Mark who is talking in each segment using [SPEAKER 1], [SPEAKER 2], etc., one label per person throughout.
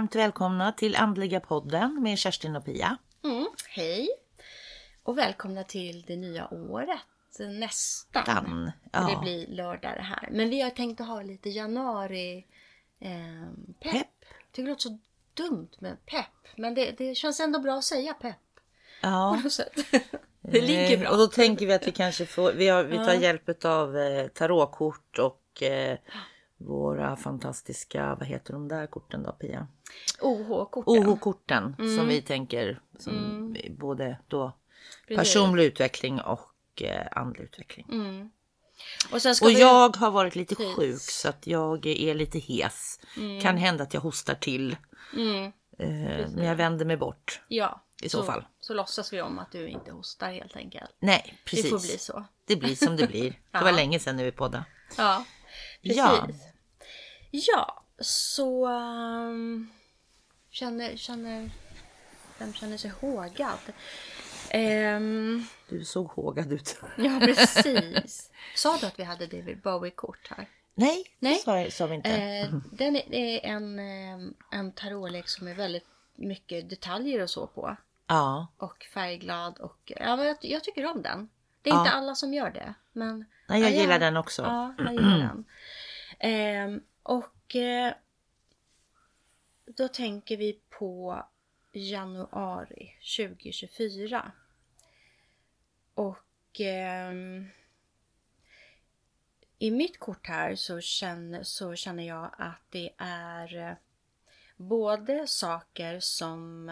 [SPEAKER 1] varmt välkomna till Andliga podden med Kerstin och Pia.
[SPEAKER 2] Mm, hej! Och välkomna till det nya året. Nästan.
[SPEAKER 1] Dan, ja.
[SPEAKER 2] Det blir lördag det här. Men vi har tänkt att ha lite januari eh, pepp.
[SPEAKER 1] Pepp.
[SPEAKER 2] Tycker det låter så dumt med pepp. Men det, det känns ändå bra att säga pepp.
[SPEAKER 1] Ja.
[SPEAKER 2] På något sätt. det ligger
[SPEAKER 1] Eh,
[SPEAKER 2] bra.
[SPEAKER 1] Och då tänker vi att vi kanske får, vi, har, vi tar
[SPEAKER 2] Ja.
[SPEAKER 1] hjälp av eh, tarotkort och eh, våra fantastiska, vad heter de där korten då Pia?
[SPEAKER 2] OH-korten.
[SPEAKER 1] OH-korten
[SPEAKER 2] Mm.
[SPEAKER 1] som vi tänker som både då
[SPEAKER 2] Precis.
[SPEAKER 1] personlig utveckling och eh, andlig utveckling.
[SPEAKER 2] Mm. Och
[SPEAKER 1] Och
[SPEAKER 2] vi...
[SPEAKER 1] jag har varit lite
[SPEAKER 2] Precis.
[SPEAKER 1] sjuk så att jag är lite hes. Kan hända att jag hostar till.
[SPEAKER 2] Mm,
[SPEAKER 1] Eh, men jag vänder mig bort.
[SPEAKER 2] ja.
[SPEAKER 1] I så fall.
[SPEAKER 2] Så låtsas vi om att du inte hostar helt enkelt.
[SPEAKER 1] Nej, precis.
[SPEAKER 2] Det får bli så.
[SPEAKER 1] Det blir som det blir. Det
[SPEAKER 2] Ja.
[SPEAKER 1] var länge sedan när vi poddade.
[SPEAKER 2] Ja, precis.
[SPEAKER 1] Ja.
[SPEAKER 2] Ja, så um, känner, känner, vem känner sig hågad? Ehm,
[SPEAKER 1] Du såg hågad ut.
[SPEAKER 2] ja, precis. Sa du att vi hade David Bowie-kort här?
[SPEAKER 1] Nej,
[SPEAKER 2] Nej.
[SPEAKER 1] det sa, sa vi inte.
[SPEAKER 2] Eh, den är, är en, ehm, en tarotlek som är väldigt mycket detaljer och så på.
[SPEAKER 1] Ja,
[SPEAKER 2] Och färgglad och ja, jag, jag tycker om den. Det är inte
[SPEAKER 1] Ja.
[SPEAKER 2] alla som gör det. Men
[SPEAKER 1] Nej, jag
[SPEAKER 2] Ja,
[SPEAKER 1] gillar den också.
[SPEAKER 2] Ja, jag gillar den. Ehm, och eh, då tänker vi på januari 2024. Och eh, i mitt kort här så känner, så känner jag att det är eh, både saker som,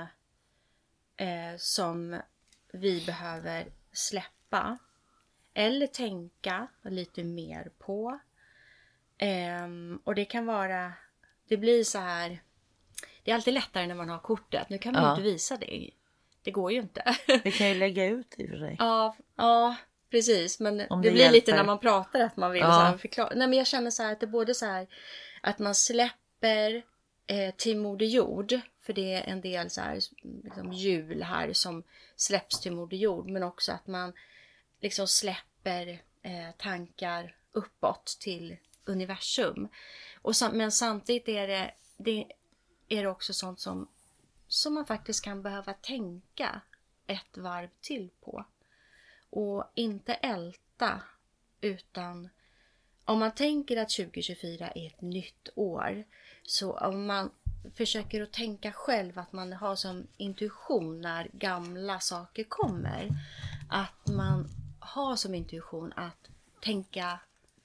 [SPEAKER 2] eh, som vi behöver släppa eller tänka lite mer på. Ehm, och det kan vara, det blir så här, det är alltid lättare när man har kortet. Nu kan man ju
[SPEAKER 1] Ja.
[SPEAKER 2] inte visa det. Det går ju inte.
[SPEAKER 1] Vi kan ju lägga ut i och för sig.
[SPEAKER 2] ja, ja, precis. Men
[SPEAKER 1] Om
[SPEAKER 2] det,
[SPEAKER 1] det
[SPEAKER 2] blir lite när man pratar att man vill
[SPEAKER 1] Ja.
[SPEAKER 2] så förklara. Nej men jag känner så här att det är både så här att man släpper eh, till Moder Jord. För det är en del så här liksom jul här som släpps till Moder Jord. Men också att man liksom släpper eh, tankar uppåt till universum. Och sam- men samtidigt är det, det är det också sånt som, som man faktiskt kan behöva tänka ett varv till på. Och inte älta utan om man tänker att 2024 är ett nytt år så om man försöker att tänka själv att man har som intuition när gamla saker kommer. Att man har som intuition att tänka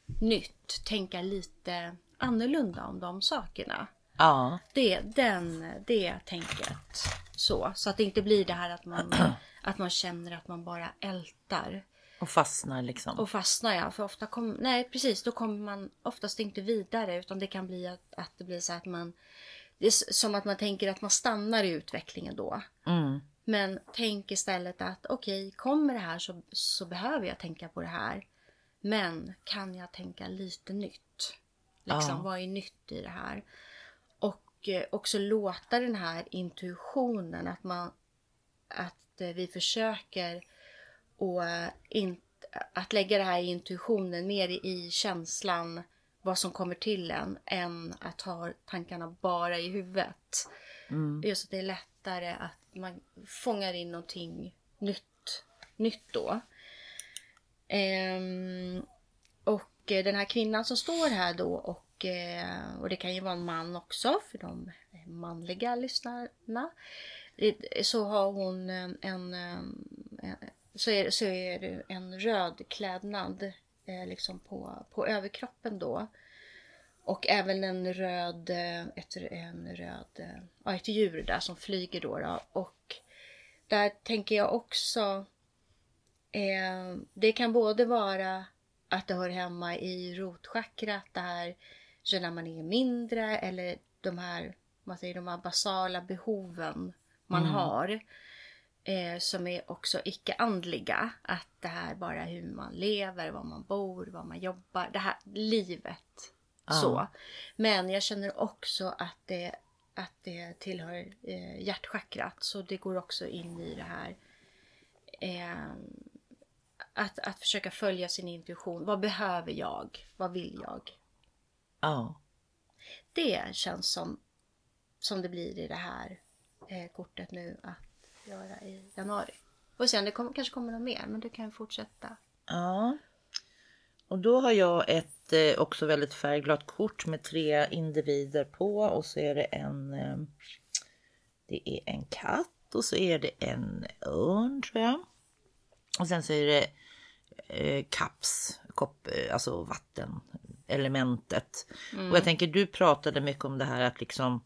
[SPEAKER 2] nytt, tänka lite annorlunda om de sakerna.
[SPEAKER 1] Ja,
[SPEAKER 2] Det, den, det tänket. Så, så att det inte blir det här att man, att man känner att man bara ältar.
[SPEAKER 1] och fastnar liksom.
[SPEAKER 2] Och fastnar ja, för ofta kommer, nej precis, då kommer man oftast inte vidare utan det kan bli att, att det blir så att man, det är som att man tänker att man stannar i utvecklingen då.
[SPEAKER 1] Mm.
[SPEAKER 2] Men tänk istället att okej, kommer det här så, så behöver jag tänka på det här. Men kan jag tänka lite nytt? Liksom,
[SPEAKER 1] Ja.
[SPEAKER 2] vad är nytt i det här? Och eh, också låta den här intuitionen, att man att eh, vi försöker och eh, inte att lägga det här i intuitionen mer i känslan vad som kommer till en än att ha tankarna bara i huvudet.
[SPEAKER 1] Mm.
[SPEAKER 2] Just att det är lättare att man fångar in någonting nytt, nytt då. Ehm, och den här kvinnan som står här då och, eh, och det kan ju vara en man också för de manliga lyssnarna. Eh, så har hon eh, en, en så är, så är det en röd klädnad eh, liksom på, på överkroppen då. Och även en röd, ett, en röd, ja, ett djur där som flyger då. då. Och där tänker jag också, eh, det kan både vara att det hör hemma i rotchakrat, det här så när man är mindre eller de här, vad säger, de här basala behoven man
[SPEAKER 1] Mm.
[SPEAKER 2] har. Eh, som är också icke-andliga. Att det här bara hur man lever, var man bor, var man jobbar. Det här livet.
[SPEAKER 1] Ja.
[SPEAKER 2] Så. Men jag känner också att det, att det tillhör eh, hjärtchakrat. Så det går också in i det här. Eh, att, att försöka följa sin intuition. Vad behöver jag? Vad vill jag?
[SPEAKER 1] Ja.
[SPEAKER 2] Det känns som som det blir i det här eh, kortet nu att göra i januari. Och sen det kom, kanske kommer något mer, men du kan fortsätta.
[SPEAKER 1] Ja. Och då har jag ett eh, också väldigt färgglatt kort med tre individer på och så är det en eh, Det är en katt och så är det en örn tror jag. Och sen så är det eh, kaps, kopp, eh, alltså vattenelementet. Mm. Och jag tänker du pratade mycket om det här att liksom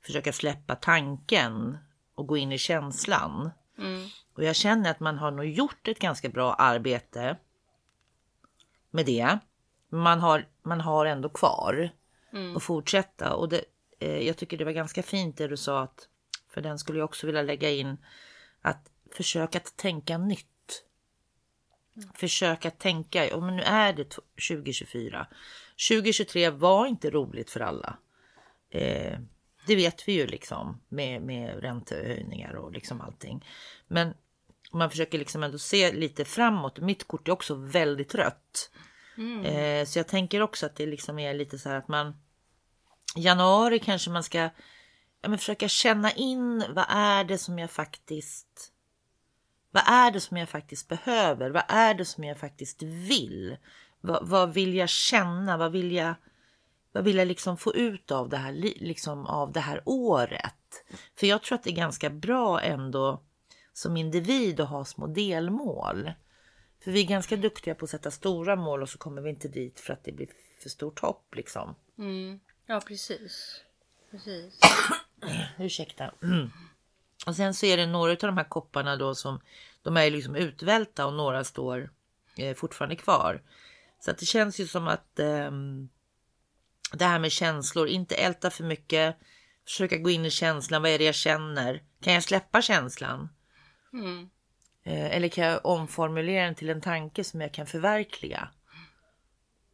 [SPEAKER 1] försöka släppa tanken och gå in i känslan. Mm. Och jag känner att man har nog gjort ett ganska bra arbete med det. Man har, man har ändå kvar mm. och fortsätta. Och det, eh, jag tycker det var ganska fint det du sa att för den skulle jag också vilja lägga in att försöka att tänka nytt. Mm. Försöka tänka, om nu är det 2024. 2023 var inte roligt för alla. Eh, det vet vi ju liksom med, med räntehöjningar och liksom allting. Men man försöker liksom ändå se lite framåt. Mitt kort är också väldigt rött. Mm. Eh, så jag tänker också att det liksom är lite så här att man januari kanske man ska ja, men försöka känna in vad är det som jag faktiskt vad är det som jag faktiskt behöver? Vad är det som jag faktiskt vill? Vad, vad vill jag känna? Vad vill jag vad vill jag liksom få ut av det här, liksom av det här året? För jag tror att det är ganska bra ändå som individ att ha små delmål. För vi är ganska duktiga på att sätta stora mål och så kommer vi inte dit för att det blir för stort hopp liksom.
[SPEAKER 2] Mm. Ja, precis. precis.
[SPEAKER 1] Ursäkta. Och sen så är det några av de här kopparna då som de är liksom utvälta och några står eh, fortfarande kvar. Så att det känns ju som att eh, det här med känslor, inte älta för mycket. Försöka gå in i känslan. Vad är det jag känner? Kan jag släppa känslan? Mm. Eh, eller kan jag omformulera den till en tanke som jag kan förverkliga?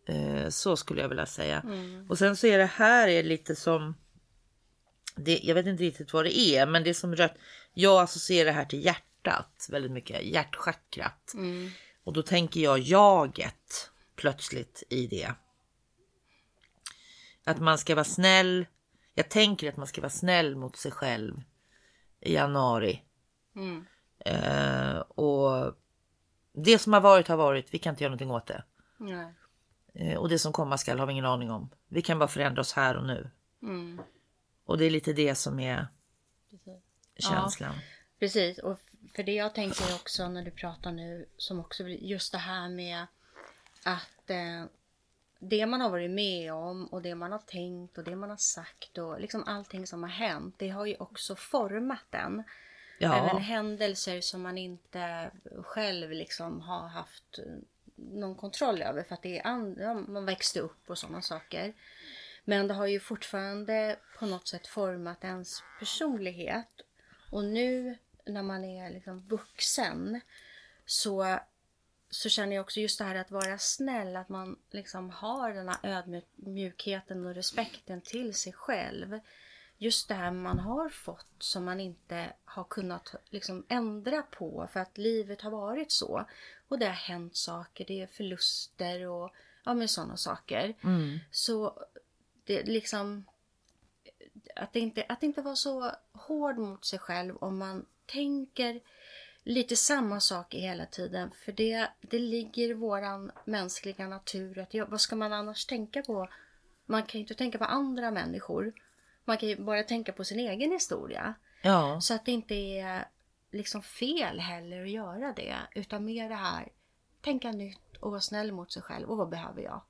[SPEAKER 1] Eh, så skulle jag vilja säga. Mm. Och sen så är det här är lite som det, jag vet inte riktigt vad det är, men det är som rött. Jag associerar det här till hjärtat väldigt mycket, hjärtchakrat. Mm. Och då tänker jag jaget plötsligt i det. Att man ska vara snäll. Jag tänker att man ska vara snäll mot sig själv i januari. Mm. Eh, och det som har varit har varit. Vi kan inte göra någonting åt det. Eh, och det som komma skall har vi ingen aning om. Vi kan bara förändra oss här och nu. Mm. Och det är lite det som är precis. känslan. Ja,
[SPEAKER 2] precis. Och för det jag tänker också när du pratar nu som också just det här med att eh, det man har varit med om och det man har tänkt och det man har sagt och liksom allting som har hänt, det har ju också format den. Ja. Även händelser som man inte själv liksom har haft någon kontroll över för att det är andra, man växte upp och sådana saker. Men det har ju fortfarande på något sätt format ens personlighet. Och nu när man är liksom vuxen så så känner jag också just det här att vara snäll, att man liksom har den här ödmjukheten och respekten till sig själv. Just det här man har fått som man inte har kunnat liksom ändra på för att livet har varit så. Och det har hänt saker, det är förluster och ja, men sådana saker. Mm. Så det liksom att, inte, att inte vara så hård mot sig själv om man tänker lite samma sak hela tiden. För det, det ligger i våran mänskliga natur. Att, ja, vad ska man annars tänka på? Man kan ju inte tänka på andra människor. Man kan ju bara tänka på sin egen historia. Ja. Så att det inte är liksom fel heller att göra det. Utan mer det här, tänka nytt och vara snäll mot sig själv. Och vad behöver jag?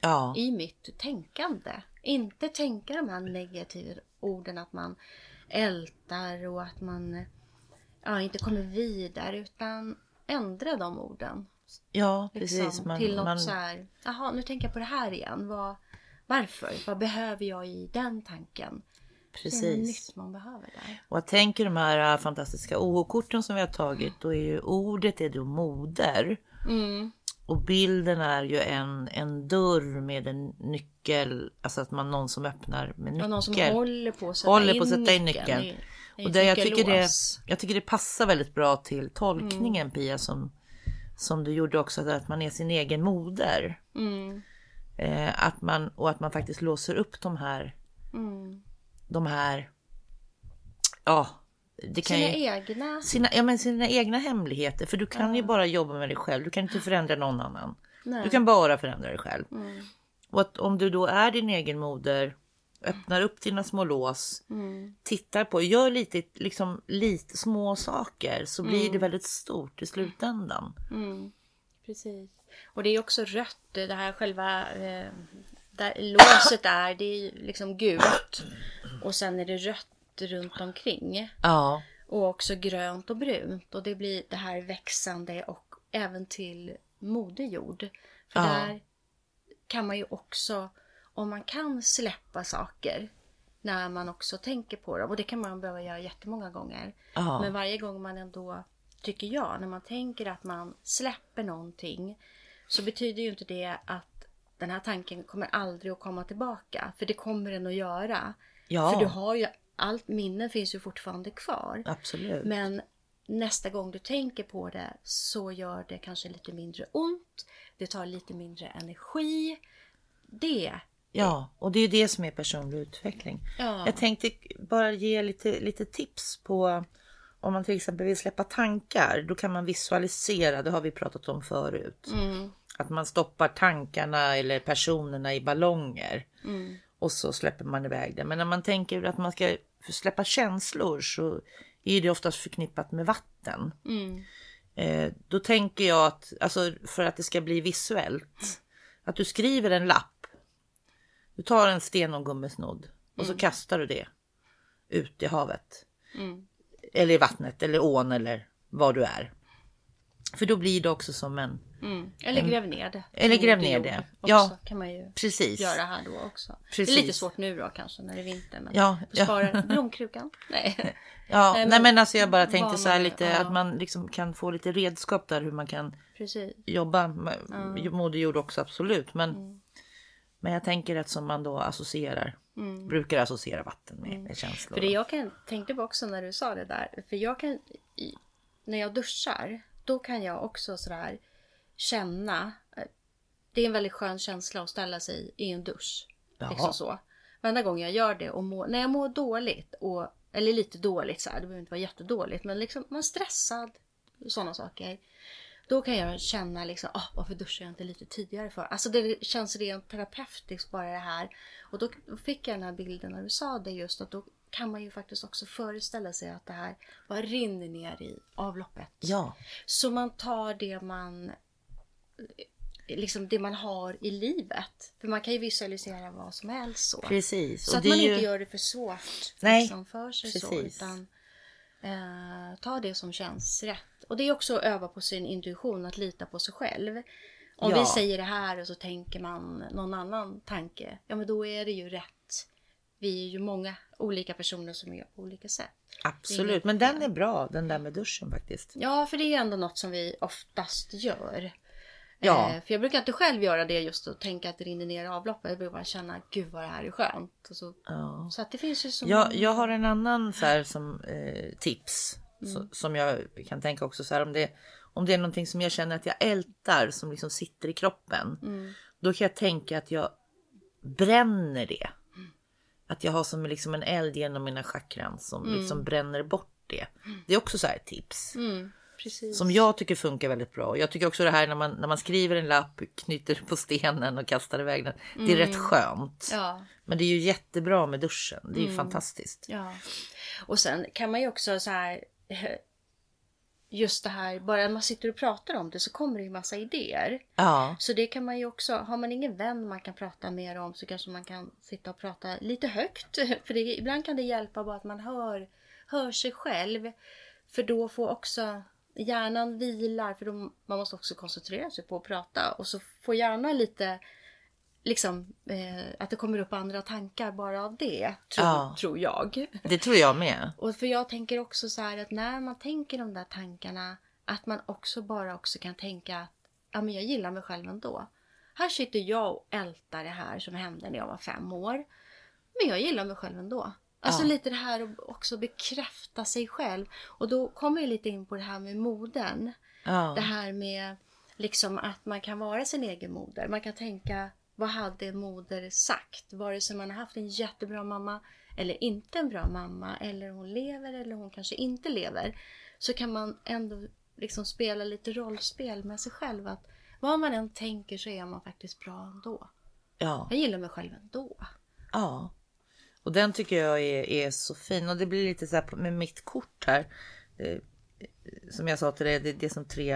[SPEAKER 2] Ja. I mitt tänkande. Inte tänka de här negativa orden att man ältar och att man ja, inte kommer vidare utan ändra de orden.
[SPEAKER 1] Ja, liksom, precis.
[SPEAKER 2] Man, till något man... så här, jaha nu tänker jag på det här igen. Vad, varför? Vad behöver jag i den tanken? Precis. Det är nytt man behöver där.
[SPEAKER 1] Och jag tänker de här äh, fantastiska OH-korten som vi har tagit, då är ju ordet är då moder. Mm. Och bilden är ju en, en dörr med en nyckel, alltså att man någon som öppnar med nyckel. Ja,
[SPEAKER 2] någon som håller på att sätta,
[SPEAKER 1] håller in, på att sätta in nyckeln. nyckeln. Och det, jag, tycker det, jag tycker det passar väldigt bra till tolkningen mm. Pia som, som du gjorde också, att man är sin egen moder. Mm. Eh, att man, och att man faktiskt låser upp de här, mm. de här ja, det kan
[SPEAKER 2] Sina
[SPEAKER 1] ju,
[SPEAKER 2] egna.
[SPEAKER 1] sina, ja, men sina egna hemligheter. För du kan ju bara jobba med dig själv. Du kan inte förändra någon annan.
[SPEAKER 2] Nej.
[SPEAKER 1] Du kan bara förändra dig själv.
[SPEAKER 2] Mm.
[SPEAKER 1] Och att om du då är din egen moder, öppnar upp dina små lås,
[SPEAKER 2] Mm.
[SPEAKER 1] tittar på, gör lite, liksom, lite små saker så blir
[SPEAKER 2] Mm.
[SPEAKER 1] det väldigt stort i slutändan.
[SPEAKER 2] Precis. Och det är också rött, det här själva eh, där låset är, det är liksom gult. Och sen är det rött runt omkring.
[SPEAKER 1] Ja,
[SPEAKER 2] Och också grönt och brunt. Och det blir det här växande och även till moderjord. För
[SPEAKER 1] Ja.
[SPEAKER 2] där kan man ju också, om man kan släppa saker när man också tänker på dem. Och det kan man behöva göra jättemånga gånger.
[SPEAKER 1] ja,
[SPEAKER 2] Men varje gång man ändå, tycker jag, när man tänker att man släpper någonting så betyder ju inte det att den här tanken kommer aldrig att komma tillbaka. För det kommer den att göra.
[SPEAKER 1] ja
[SPEAKER 2] För du har ju, allt minne finns ju fortfarande kvar.
[SPEAKER 1] absolut.
[SPEAKER 2] Men nästa gång du tänker på det så gör det kanske lite mindre ont. Det tar lite mindre energi. Det.
[SPEAKER 1] Ja, och det är ju det som är personlig utveckling.
[SPEAKER 2] Ja.
[SPEAKER 1] Jag tänkte bara ge lite, lite tips på om man till exempel vill släppa tankar. Då kan man visualisera, det har vi pratat om förut.
[SPEAKER 2] Mm,
[SPEAKER 1] Att man stoppar tankarna eller personerna i ballonger.
[SPEAKER 2] mm,
[SPEAKER 1] Och så släpper man iväg det. Men när man tänker att man ska släppa känslor så är det oftast förknippat med vatten.
[SPEAKER 2] mm,
[SPEAKER 1] Eh, då tänker jag att, alltså för att det ska bli visuellt, att du skriver en lapp. Du tar en sten och gummisnodd och så kastar du det ut i havet.
[SPEAKER 2] mm.
[SPEAKER 1] Eller i vattnet eller ån eller var du är. För då blir det också som en,
[SPEAKER 2] Mm. Eller gräv ner det.
[SPEAKER 1] Eller gräv ner det.
[SPEAKER 2] Också,
[SPEAKER 1] Ja.
[SPEAKER 2] kan man ju
[SPEAKER 1] precis.
[SPEAKER 2] göra här då också. Det
[SPEAKER 1] Precis.
[SPEAKER 2] är lite svårt nu då kanske när det är vinter. Men
[SPEAKER 1] Ja,
[SPEAKER 2] sparar blomkrukan. Nej.
[SPEAKER 1] Ja,
[SPEAKER 2] Nej,
[SPEAKER 1] nej
[SPEAKER 2] men
[SPEAKER 1] men, alltså jag bara tänkte så här
[SPEAKER 2] man-
[SPEAKER 1] lite
[SPEAKER 2] ja.
[SPEAKER 1] att man liksom kan få lite redskap där hur man kan
[SPEAKER 2] Precis.
[SPEAKER 1] jobba moderjord också absolut. Men,
[SPEAKER 2] Mm.
[SPEAKER 1] men jag tänker att som man då associerar, brukar associera vatten med, med känslor.
[SPEAKER 2] Mm. För det jag kan, tänkte på också när du sa det där. För jag kan, när jag duschar, då kan jag också sådär känna. eh, Det är en väldigt skön känsla att ställa sig i en dusch.
[SPEAKER 1] Jaha.
[SPEAKER 2] Liksom så. Varenda gång jag gör det och må, när jag mår dåligt, och, eller lite dåligt så här, det behöver inte vara jättedåligt, men liksom man är stressad, sådana saker. Då kan jag känna liksom, ah, varför duschar jag inte lite tidigare för? Alltså det känns rent terapeutiskt bara det här. Och då fick jag den här bilden när du sa det just att då kan man ju faktiskt också föreställa sig att det här bara rinner ner i avloppet.
[SPEAKER 1] Ja,
[SPEAKER 2] Så man tar det man liksom det man har i livet. För man kan ju visualisera vad som helst så.
[SPEAKER 1] precis.
[SPEAKER 2] Så att man
[SPEAKER 1] ju-
[SPEAKER 2] inte gör det för svårt
[SPEAKER 1] Nej,
[SPEAKER 2] liksom, för sig så.
[SPEAKER 1] precis.
[SPEAKER 2] Utan eh, ta det som känns rätt. Och det är också att öva på sin intuition, att lita på sig själv. Om
[SPEAKER 1] Ja.
[SPEAKER 2] vi säger det här och så tänker man någon annan tanke. Ja men då är det ju rätt. Vi är ju många olika personer som gör på olika sätt.
[SPEAKER 1] Absolut, men den är bra, den där med duschen faktiskt.
[SPEAKER 2] Ja, för det är ändå något som vi oftast gör.
[SPEAKER 1] Ja.
[SPEAKER 2] Eh, för jag brukar inte själv göra det just att tänka att det rinner ner i avloppet. Jag brukar bara känna, gud vad det här är skönt. Och så,
[SPEAKER 1] Ja.
[SPEAKER 2] så att det finns ju så
[SPEAKER 1] Jag, jag har en annan så här som eh, tips
[SPEAKER 2] Mm.
[SPEAKER 1] så, som jag kan tänka också så här om det, om det är någonting som jag känner att jag ältar som liksom sitter i kroppen.
[SPEAKER 2] Mm.
[SPEAKER 1] Då kan jag tänka att jag bränner det. Att jag har som liksom en eld genom mina chakran som liksom bränner bort det. Det är också så här ett tips.
[SPEAKER 2] Mm, precis.
[SPEAKER 1] Som jag tycker funkar väldigt bra. Jag tycker också det här när man, när man skriver en lapp, knyter på stenen och kastar iväg den. Det är rätt skönt.
[SPEAKER 2] Mm. Ja,
[SPEAKER 1] Men det är ju jättebra med duschen. Det är ju fantastiskt.
[SPEAKER 2] ja. Och sen kan man ju också så här... Just det här, bara när man sitter och pratar om det så kommer det ju massa idéer.
[SPEAKER 1] Ja,
[SPEAKER 2] Så det kan man ju också, har man ingen vän man kan prata mer om så kanske man kan sitta och prata lite högt. För det, ibland kan det hjälpa bara att man hör, hör sig själv. För då får också hjärnan vilar, för då, man måste också koncentrera sig på att prata. Och så får hjärnan lite, liksom, eh, att det kommer upp andra tankar bara av det. Tror,
[SPEAKER 1] Ja.
[SPEAKER 2] tror jag.
[SPEAKER 1] det tror jag med.
[SPEAKER 2] Och för jag tänker också så här att när man tänker de där tankarna att man också bara också kan tänka att ja, men jag gillar mig själv ändå. Här sitter jag och ältar det här som hände när jag var fem år. Men jag gillar mig själv ändå. Alltså
[SPEAKER 1] Ja.
[SPEAKER 2] lite det här att också bekräfta sig själv. Och då kommer jag lite in på det här med moden.
[SPEAKER 1] Ja.
[SPEAKER 2] Det här med liksom att man kan vara sin egen moder. Man kan tänka vad hade en moder sagt? Vare sig man har haft en jättebra mamma eller inte en bra mamma eller hon lever eller hon kanske inte lever. Så kan man ändå liksom spela lite rollspel med sig själv. Att vad man än tänker så är man faktiskt bra ändå.
[SPEAKER 1] Ja.
[SPEAKER 2] Jag gillar mig själv ändå.
[SPEAKER 1] Ja. Och den tycker jag är, är så fin. Och det blir lite så här med mitt kort här. Eh, som jag sa till dig, det, det är som tre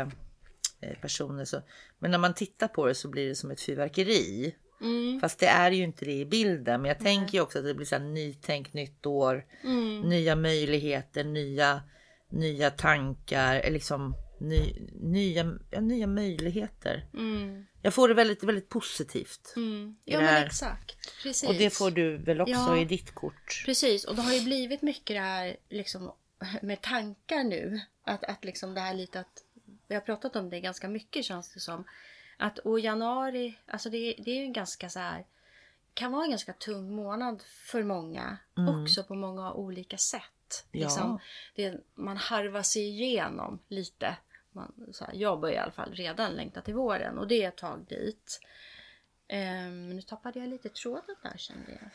[SPEAKER 1] eh, personer. Så, men när man tittar på det så blir det som ett fyrverkeri.
[SPEAKER 2] Mm.
[SPEAKER 1] Fast det är ju inte det i bilden. Men jag tänker ju också att det blir så här nytänk, nytt år.
[SPEAKER 2] Mm.
[SPEAKER 1] Nya möjligheter, nya, nya tankar. Liksom ny, nya, ja, nya möjligheter.
[SPEAKER 2] Mm.
[SPEAKER 1] Jag får det väldigt, väldigt positivt.
[SPEAKER 2] Mm. Ja men exakt. Precis.
[SPEAKER 1] Och det får du väl också
[SPEAKER 2] Ja.
[SPEAKER 1] i ditt kort?
[SPEAKER 2] Precis, och det har ju blivit mycket det här liksom, med tankar nu. Att, att liksom det här lite att, vi har pratat om det ganska mycket känns det som. Att och januari, alltså det, det är ju en ganska så här, kan vara en ganska tung månad för många. Också på många olika sätt.
[SPEAKER 1] Ja.
[SPEAKER 2] Liksom, det, man harvar sig igenom lite. Man, så här, jag börjar i alla fall redan längta till våren och det är ett tag dit. Ehm, nu tappade jag lite tråden där kände jag.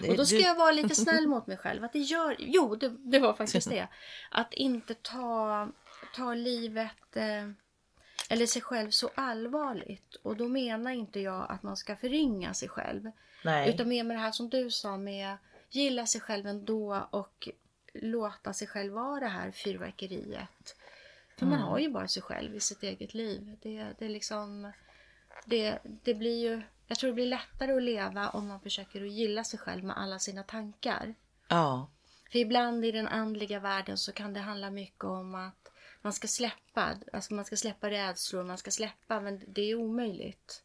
[SPEAKER 1] Det-
[SPEAKER 2] Och då ska
[SPEAKER 1] du-
[SPEAKER 2] jag vara lite snäll mot mig själv. Att det gör, jo, det, det var faktiskt det. Att inte ta, ta livet eh, eller sig själv så allvarligt. Och då menar inte jag att man ska förringa sig själv.
[SPEAKER 1] Nej.
[SPEAKER 2] Utan mer med det här som du sa med gilla sig själv ändå och låta sig själv vara det här fyrverkeriet. För man har ju bara sig själv i sitt eget liv. Det, det liksom... Det, det blir ju... Jag tror det blir lättare att leva om man försöker att gilla sig själv med alla sina tankar.
[SPEAKER 1] Ja.
[SPEAKER 2] För ibland i den andliga världen så kan det handla mycket om att man ska släppa. Alltså man ska släppa rädslor, man ska släppa, men det är omöjligt.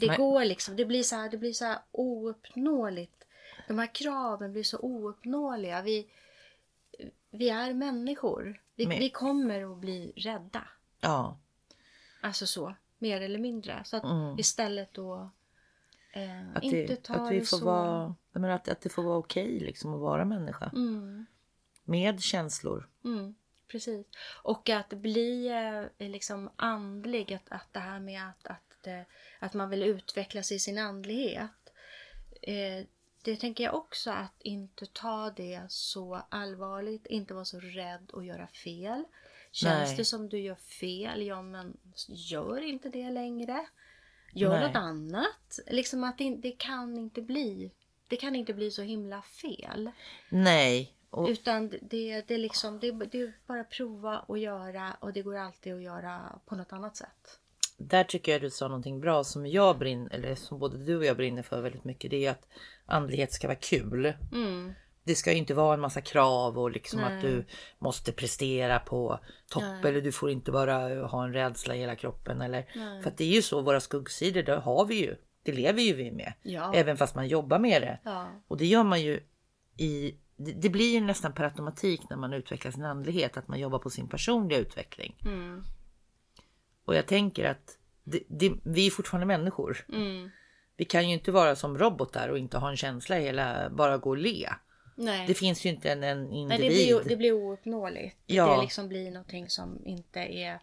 [SPEAKER 2] Det
[SPEAKER 1] Men-
[SPEAKER 2] går liksom, det blir så här, det blir så här ouppnåeligt. De här kraven blir så ouppnåeliga. Vi, vi är människor. Vi, vi kommer att bli rädda.
[SPEAKER 1] Ja.
[SPEAKER 2] Alltså så, mer eller mindre. Så att
[SPEAKER 1] Mm.
[SPEAKER 2] istället då eh,
[SPEAKER 1] Att,
[SPEAKER 2] inte ta
[SPEAKER 1] att vi
[SPEAKER 2] det
[SPEAKER 1] får
[SPEAKER 2] så...
[SPEAKER 1] vara... Menar att, att det får vara okej liksom att vara människa.
[SPEAKER 2] Mm.
[SPEAKER 1] Med känslor.
[SPEAKER 2] Mm, precis. Och att bli eh, liksom andlig, att, att det här med att, att, att man vill utvecklas i sin andlighet. Eh, det tänker jag också att inte ta det så allvarligt, inte vara så rädd att göra fel. Känns
[SPEAKER 1] Nej.
[SPEAKER 2] det som du gör fel, ja men gör inte det längre. Gör
[SPEAKER 1] Nej.
[SPEAKER 2] något annat. Liksom att det, det kan inte bli det kan inte bli så himla fel.
[SPEAKER 1] Nej. Och,
[SPEAKER 2] Utan det, det, är liksom, det, det är bara prova och göra och det går alltid att göra på något annat sätt.
[SPEAKER 1] Där tycker jag du sa någonting bra som jag brinner, eller som både du och jag brinner för väldigt mycket. Det är att andlighet ska vara kul.
[SPEAKER 2] Mm.
[SPEAKER 1] Det ska ju inte vara en massa krav och liksom
[SPEAKER 2] Nej.
[SPEAKER 1] att du måste prestera på topp
[SPEAKER 2] Nej.
[SPEAKER 1] eller du får inte bara ha en rädsla i hela kroppen eller
[SPEAKER 2] Nej.
[SPEAKER 1] för att det är ju så våra skuggsidor, det har vi ju. Det lever ju vi med.
[SPEAKER 2] Ja.
[SPEAKER 1] Även fast man jobbar med det.
[SPEAKER 2] Ja.
[SPEAKER 1] Och det gör man ju i det, det blir ju nästan per automatik när man utvecklar sin andlighet att man jobbar på sin personliga utveckling.
[SPEAKER 2] Mm.
[SPEAKER 1] Och jag tänker att det, det, vi är fortfarande människor.
[SPEAKER 2] Mm.
[SPEAKER 1] Vi kan ju inte vara som robotar och inte ha en känsla hela, bara gå och le.
[SPEAKER 2] Nej.
[SPEAKER 1] Det finns ju inte en, en individ.
[SPEAKER 2] Nej, det blir, det blir ouppnåeligt.
[SPEAKER 1] Ja.
[SPEAKER 2] Det liksom blir någonting som inte är,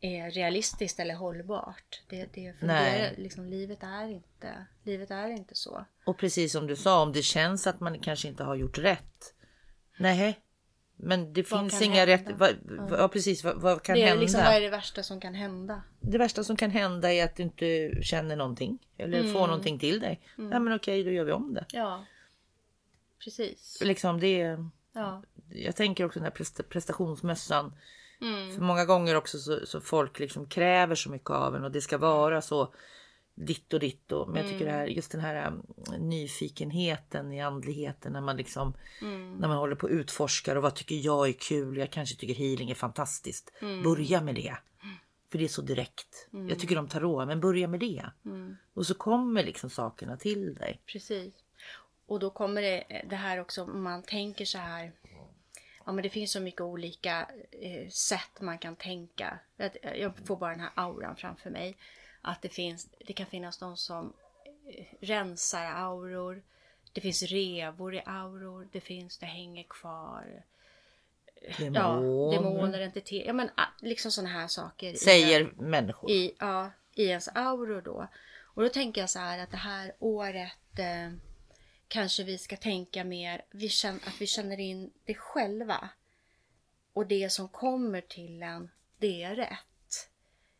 [SPEAKER 2] är realistiskt eller hållbart. Det, det fungerar, liksom, livet, är inte, livet är inte så.
[SPEAKER 1] Och precis som du sa, om det känns att man kanske inte har gjort rätt. Nej, men det
[SPEAKER 2] Vad
[SPEAKER 1] finns inga
[SPEAKER 2] hända?
[SPEAKER 1] rätt. Vad, ja, precis, vad, vad kan
[SPEAKER 2] Det är
[SPEAKER 1] hända?
[SPEAKER 2] liksom, vad är det värsta som kan hända?
[SPEAKER 1] Det värsta som kan hända är att du inte känner någonting eller
[SPEAKER 2] Mm.
[SPEAKER 1] får någonting till dig. Nej, men okej, då gör vi om det.
[SPEAKER 2] Ja, precis.
[SPEAKER 1] Liksom det.
[SPEAKER 2] Ja.
[SPEAKER 1] Jag tänker också den här presta- prestationsmössan.
[SPEAKER 2] Mm.
[SPEAKER 1] För många gånger också så, så folk liksom kräver så mycket av en och det ska vara så ditt och ditt och, men jag tycker det här, just den här um, nyfikenheten i andligheten när man liksom när man håller på och utforskar och vad tycker jag är kul? Jag kanske tycker healing är fantastiskt. Börja med det. För det är så direkt. Jag tycker om tarot, men börja med det. Och så kommer liksom sakerna till dig.
[SPEAKER 2] Precis. Och då kommer det, det här också, om man tänker så här. Ja men det finns så mycket olika eh, sätt man kan tänka. Eh, Jag får bara den här auran framför mig. Att det finns, det kan finnas de som eh, rensar auror. Det finns revor i auror. Det finns, det hänger kvar.
[SPEAKER 1] Demon.
[SPEAKER 2] Ja, demoner, entiteter. Ja men ah, liksom sådana här saker. i-
[SPEAKER 1] Säger människor.
[SPEAKER 2] i, ja, i ens auror då. Och då tänker jag så här att det här året eh, kanske vi ska tänka mer vi känner, att vi känner in det själva. Och det som kommer till en, det är rätt.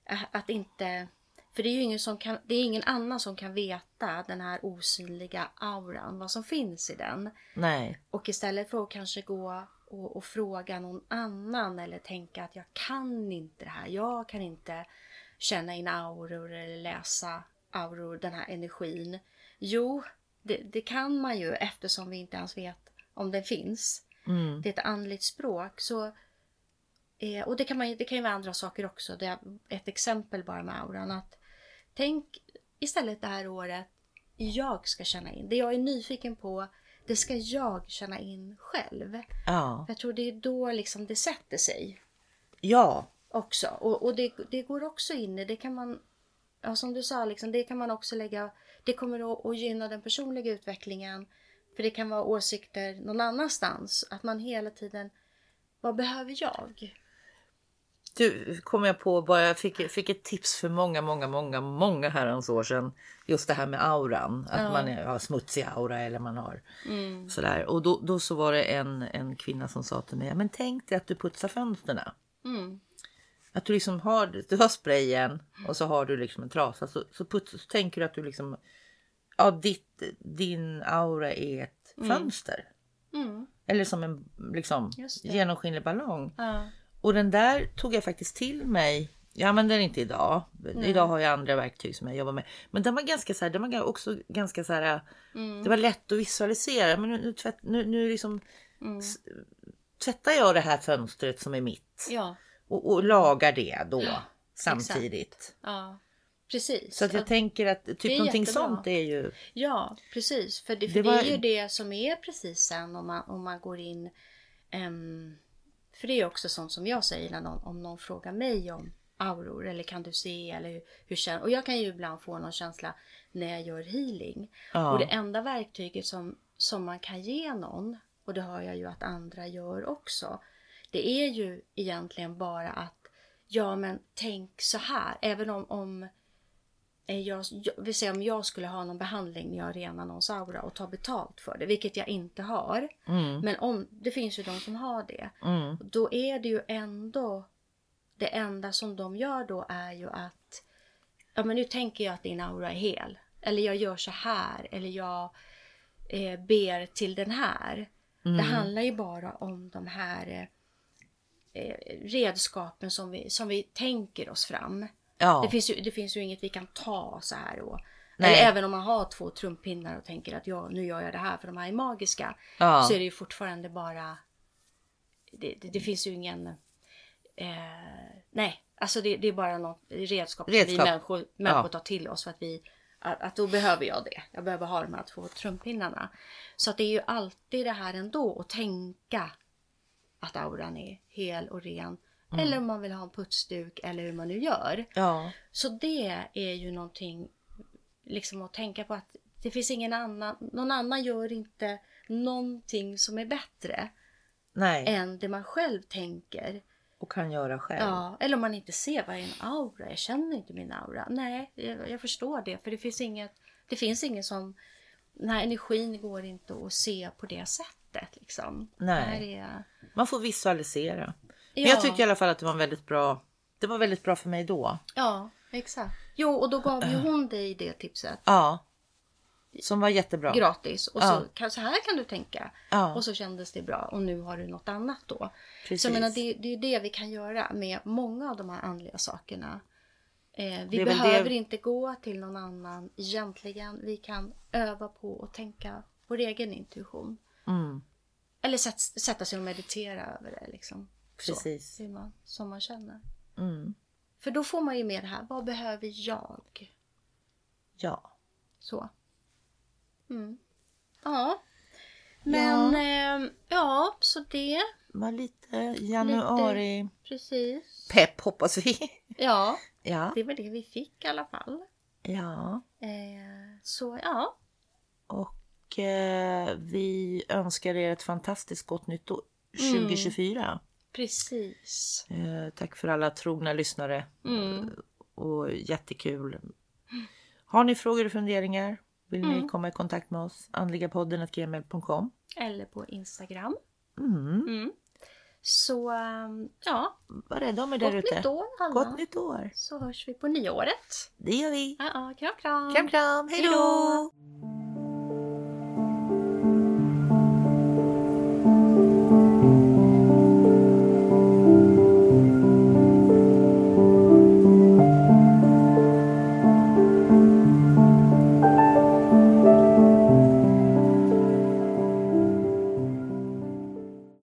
[SPEAKER 2] Ä- Att inte... För det är ju ingen, som kan, det är ingen annan som kan veta den här osynliga auran, vad som finns i den.
[SPEAKER 1] Nej.
[SPEAKER 2] Och istället för att kanske gå och, och fråga någon annan eller tänka att jag kan inte det här. Jag kan inte känna in auror eller läsa auror, den här energin. Jo, det, det kan man ju eftersom vi inte ens vet om den finns.
[SPEAKER 1] Mm.
[SPEAKER 2] Det är ett andligt språk. Så, eh, och det kan, man, det kan ju vara andra saker också. Det är ett exempel bara med auran. Att tänk istället det här året, jag ska känna in. Det jag är nyfiken på, det ska jag känna in själv.
[SPEAKER 1] Ja.
[SPEAKER 2] Jag tror det är då liksom det sätter sig
[SPEAKER 1] Ja.
[SPEAKER 2] också. Och, och det, det går också in i, det kan man, ja, som du sa, liksom, det kan man också lägga, det kommer att, att gynna den personliga utvecklingen. För det kan vara åsikter någon annanstans. Att man hela tiden, vad behöver jag?
[SPEAKER 1] Du kom jag på bara jag fick, fick ett tips för många, många, många, många herrans år sedan. Just det här med auran. Att
[SPEAKER 2] Ja.
[SPEAKER 1] man är, har smutsig aura eller man har
[SPEAKER 2] Mm.
[SPEAKER 1] sådär. Och då, då så var det en, en kvinna som sa till mig. Men tänk dig att du putsar fönsterna.
[SPEAKER 2] Mm.
[SPEAKER 1] Att du liksom har, du har sprayen och så har du liksom en trasa. Så, så, puts, så tänker du att du liksom. Ja, ditt, din aura är ett fönster.
[SPEAKER 2] Mm.
[SPEAKER 1] Eller som en liksom, genomskinlig ballong.
[SPEAKER 2] Ja.
[SPEAKER 1] Och den där tog jag faktiskt till mig. Jag använder den inte idag. Idag har jag andra verktyg som jag jobbar med. Men den var ganska så här, den var också ganska så här.
[SPEAKER 2] Mm.
[SPEAKER 1] Det var lätt att visualisera. Men nu, nu, tvätt, nu, nu liksom
[SPEAKER 2] Mm.
[SPEAKER 1] s- tvättar jag det här fönstret som är mitt.
[SPEAKER 2] Ja.
[SPEAKER 1] Och, och lagar det då samtidigt.
[SPEAKER 2] ja, precis.
[SPEAKER 1] Så att jag tänker att typ någonting
[SPEAKER 2] jättebra.
[SPEAKER 1] sånt är ju.
[SPEAKER 2] Ja, precis. För det, för
[SPEAKER 1] Det
[SPEAKER 2] det,
[SPEAKER 1] var-
[SPEAKER 2] är ju det som är precis sen om man, om man går in... ehm, för det är också sånt som jag säger när någon, om någon frågar mig om auror eller kan du se eller hur, hur känner... Och jag kan ju ibland få någon känsla när jag gör healing.
[SPEAKER 1] Ja.
[SPEAKER 2] Och det enda verktyget som, som man kan ge någon, och det hör jag ju att andra gör också, det är ju egentligen bara att ja men tänk så här, även om, om jag, jag vill säga om jag skulle ha någon behandling när jag renar någons aura och tar betalt för det, vilket jag inte har.
[SPEAKER 1] Mm,
[SPEAKER 2] Men om, det finns ju de som har det.
[SPEAKER 1] mm,
[SPEAKER 2] Då är det ju ändå, det enda som de gör då är ju att, ja men nu tänker jag att din aura är hel. Eller jag gör så här, eller jag eh, ber till den här.
[SPEAKER 1] Mm.
[SPEAKER 2] Det handlar ju bara om de här eh, eh, redskapen som vi, som vi tänker oss fram.
[SPEAKER 1] Ja.
[SPEAKER 2] Det, finns ju, det finns ju inget vi kan ta så här. Och,
[SPEAKER 1] Nej.
[SPEAKER 2] eller även om man har två trumpinnar och tänker att ja, nu gör jag det här för de här är magiska.
[SPEAKER 1] Ja.
[SPEAKER 2] Så är det ju fortfarande bara... Det, det, det finns ju ingen... Eh, nej, alltså det, det är bara något redskap, som vi
[SPEAKER 1] Redskap.
[SPEAKER 2] människor, människor
[SPEAKER 1] Ja.
[SPEAKER 2] tar till oss för att vi... Att, att då behöver jag det. Jag behöver ha de här två trumpinnarna. Så att det är ju alltid det här ändå att tänka att auran är hel och ren.
[SPEAKER 1] Mm.
[SPEAKER 2] Eller om man vill ha en putsduk eller hur man nu gör.
[SPEAKER 1] ja.
[SPEAKER 2] Så det är ju någonting liksom att tänka på att det finns ingen annan, någon annan gör inte någonting som är bättre
[SPEAKER 1] Nej.
[SPEAKER 2] än det man själv tänker.
[SPEAKER 1] Och kan göra själv.
[SPEAKER 2] Ja, eller om man inte ser vad är en aura, jag känner inte min aura. Nej, jag, jag förstår det för det finns inget, det finns ingen som, den här energin går inte att se på det sättet liksom.
[SPEAKER 1] Nej.
[SPEAKER 2] Det är,
[SPEAKER 1] Man får visualisera. Men
[SPEAKER 2] Ja.
[SPEAKER 1] jag tycker i alla fall att det var en väldigt bra. Det var väldigt bra för mig då.
[SPEAKER 2] ja, exakt. Jo, och då gav ju hon dig det tipset.
[SPEAKER 1] Ja. Som var jättebra.
[SPEAKER 2] gratis. Och
[SPEAKER 1] Ja.
[SPEAKER 2] så, kan, så här kan du tänka.
[SPEAKER 1] Ja.
[SPEAKER 2] Och så kändes det bra. Och nu har du något annat då.
[SPEAKER 1] Precis.
[SPEAKER 2] Så jag menar, det, det är det vi kan göra med många av de här andliga sakerna. Eh, vi behöver
[SPEAKER 1] det-
[SPEAKER 2] inte gå till någon annan egentligen. Vi kan öva på att tänka vår egen intuition.
[SPEAKER 1] Mm.
[SPEAKER 2] Eller sätt, sätta sig och meditera över det. Liksom. Så,
[SPEAKER 1] Precis.
[SPEAKER 2] hur man, som man känner.
[SPEAKER 1] Mm.
[SPEAKER 2] För då får man ju med det här. Vad behöver jag?
[SPEAKER 1] Ja.
[SPEAKER 2] Så. Mm. Ja. Men ja. ja, så det.
[SPEAKER 1] Var lite januari
[SPEAKER 2] Precis.
[SPEAKER 1] pepp hoppas vi.
[SPEAKER 2] Ja,
[SPEAKER 1] Ja.
[SPEAKER 2] det var det vi fick i alla fall.
[SPEAKER 1] Ja.
[SPEAKER 2] Eh, så ja.
[SPEAKER 1] Och eh, vi önskar er ett fantastiskt gott nytt år
[SPEAKER 2] Mm.
[SPEAKER 1] 2024.
[SPEAKER 2] Precis.
[SPEAKER 1] Eh, tack för alla trogna lyssnare.
[SPEAKER 2] Mm.
[SPEAKER 1] Och jättekul Har ni frågor och funderingar? Vill
[SPEAKER 2] Mm.
[SPEAKER 1] ni komma i kontakt med oss? andligapodden.gmail.com
[SPEAKER 2] Eller på Instagram.
[SPEAKER 1] mm.
[SPEAKER 2] Mm. Så ehm, ja,
[SPEAKER 1] Var rädda om er där
[SPEAKER 2] gott
[SPEAKER 1] ute.
[SPEAKER 2] nytt år.
[SPEAKER 1] Gott nytt år!
[SPEAKER 2] Så hörs vi på nyåret.
[SPEAKER 1] Det gör vi.
[SPEAKER 2] Ja, ja, kram kram.
[SPEAKER 1] Kram kram, hej
[SPEAKER 2] då.